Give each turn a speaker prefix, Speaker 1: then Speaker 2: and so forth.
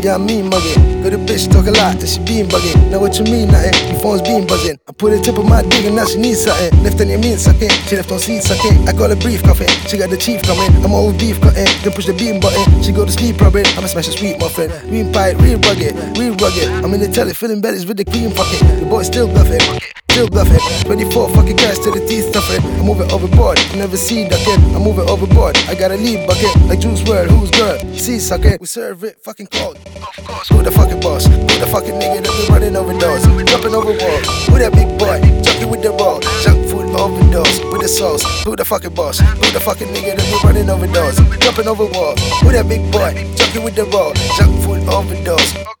Speaker 1: Yeah, I mean mugging. Got a bitch talk a lot, she being bugging. Now what you mean, nothing? Your phone's being buzzing. I put a tip of my dick and now she needs something. Left on your mean sucking. She left on seed sucking. I call a brief cuffing. She got the chief coming. I'm all beef cutting. Then push the beam button. She go to sleep rubbing. I'ma smash a sweet muffin. Real pie, real rugged, real rugged. I'm in the telly, filling bellies with the cream fucking. The boy still bluffing. Still bluffing. 24 fucking cash to the teeth moving overboard. Never see ducking. I'm moving overboard. I got a lead bucket. Like Juice WRLD, who's girl? See sucking. We serve it fucking cold. Of course. Who the fucking boss? Who the fucking nigga that be running over doors? Jumping over walls. Who that big boy? Junkie with the ball. Junk food overdose with the sauce. Who the fucking boss? Who the fucking nigga that be running over doors? Jumping over walls. Who that big boy? Junkie with the ball. Junk food overdose.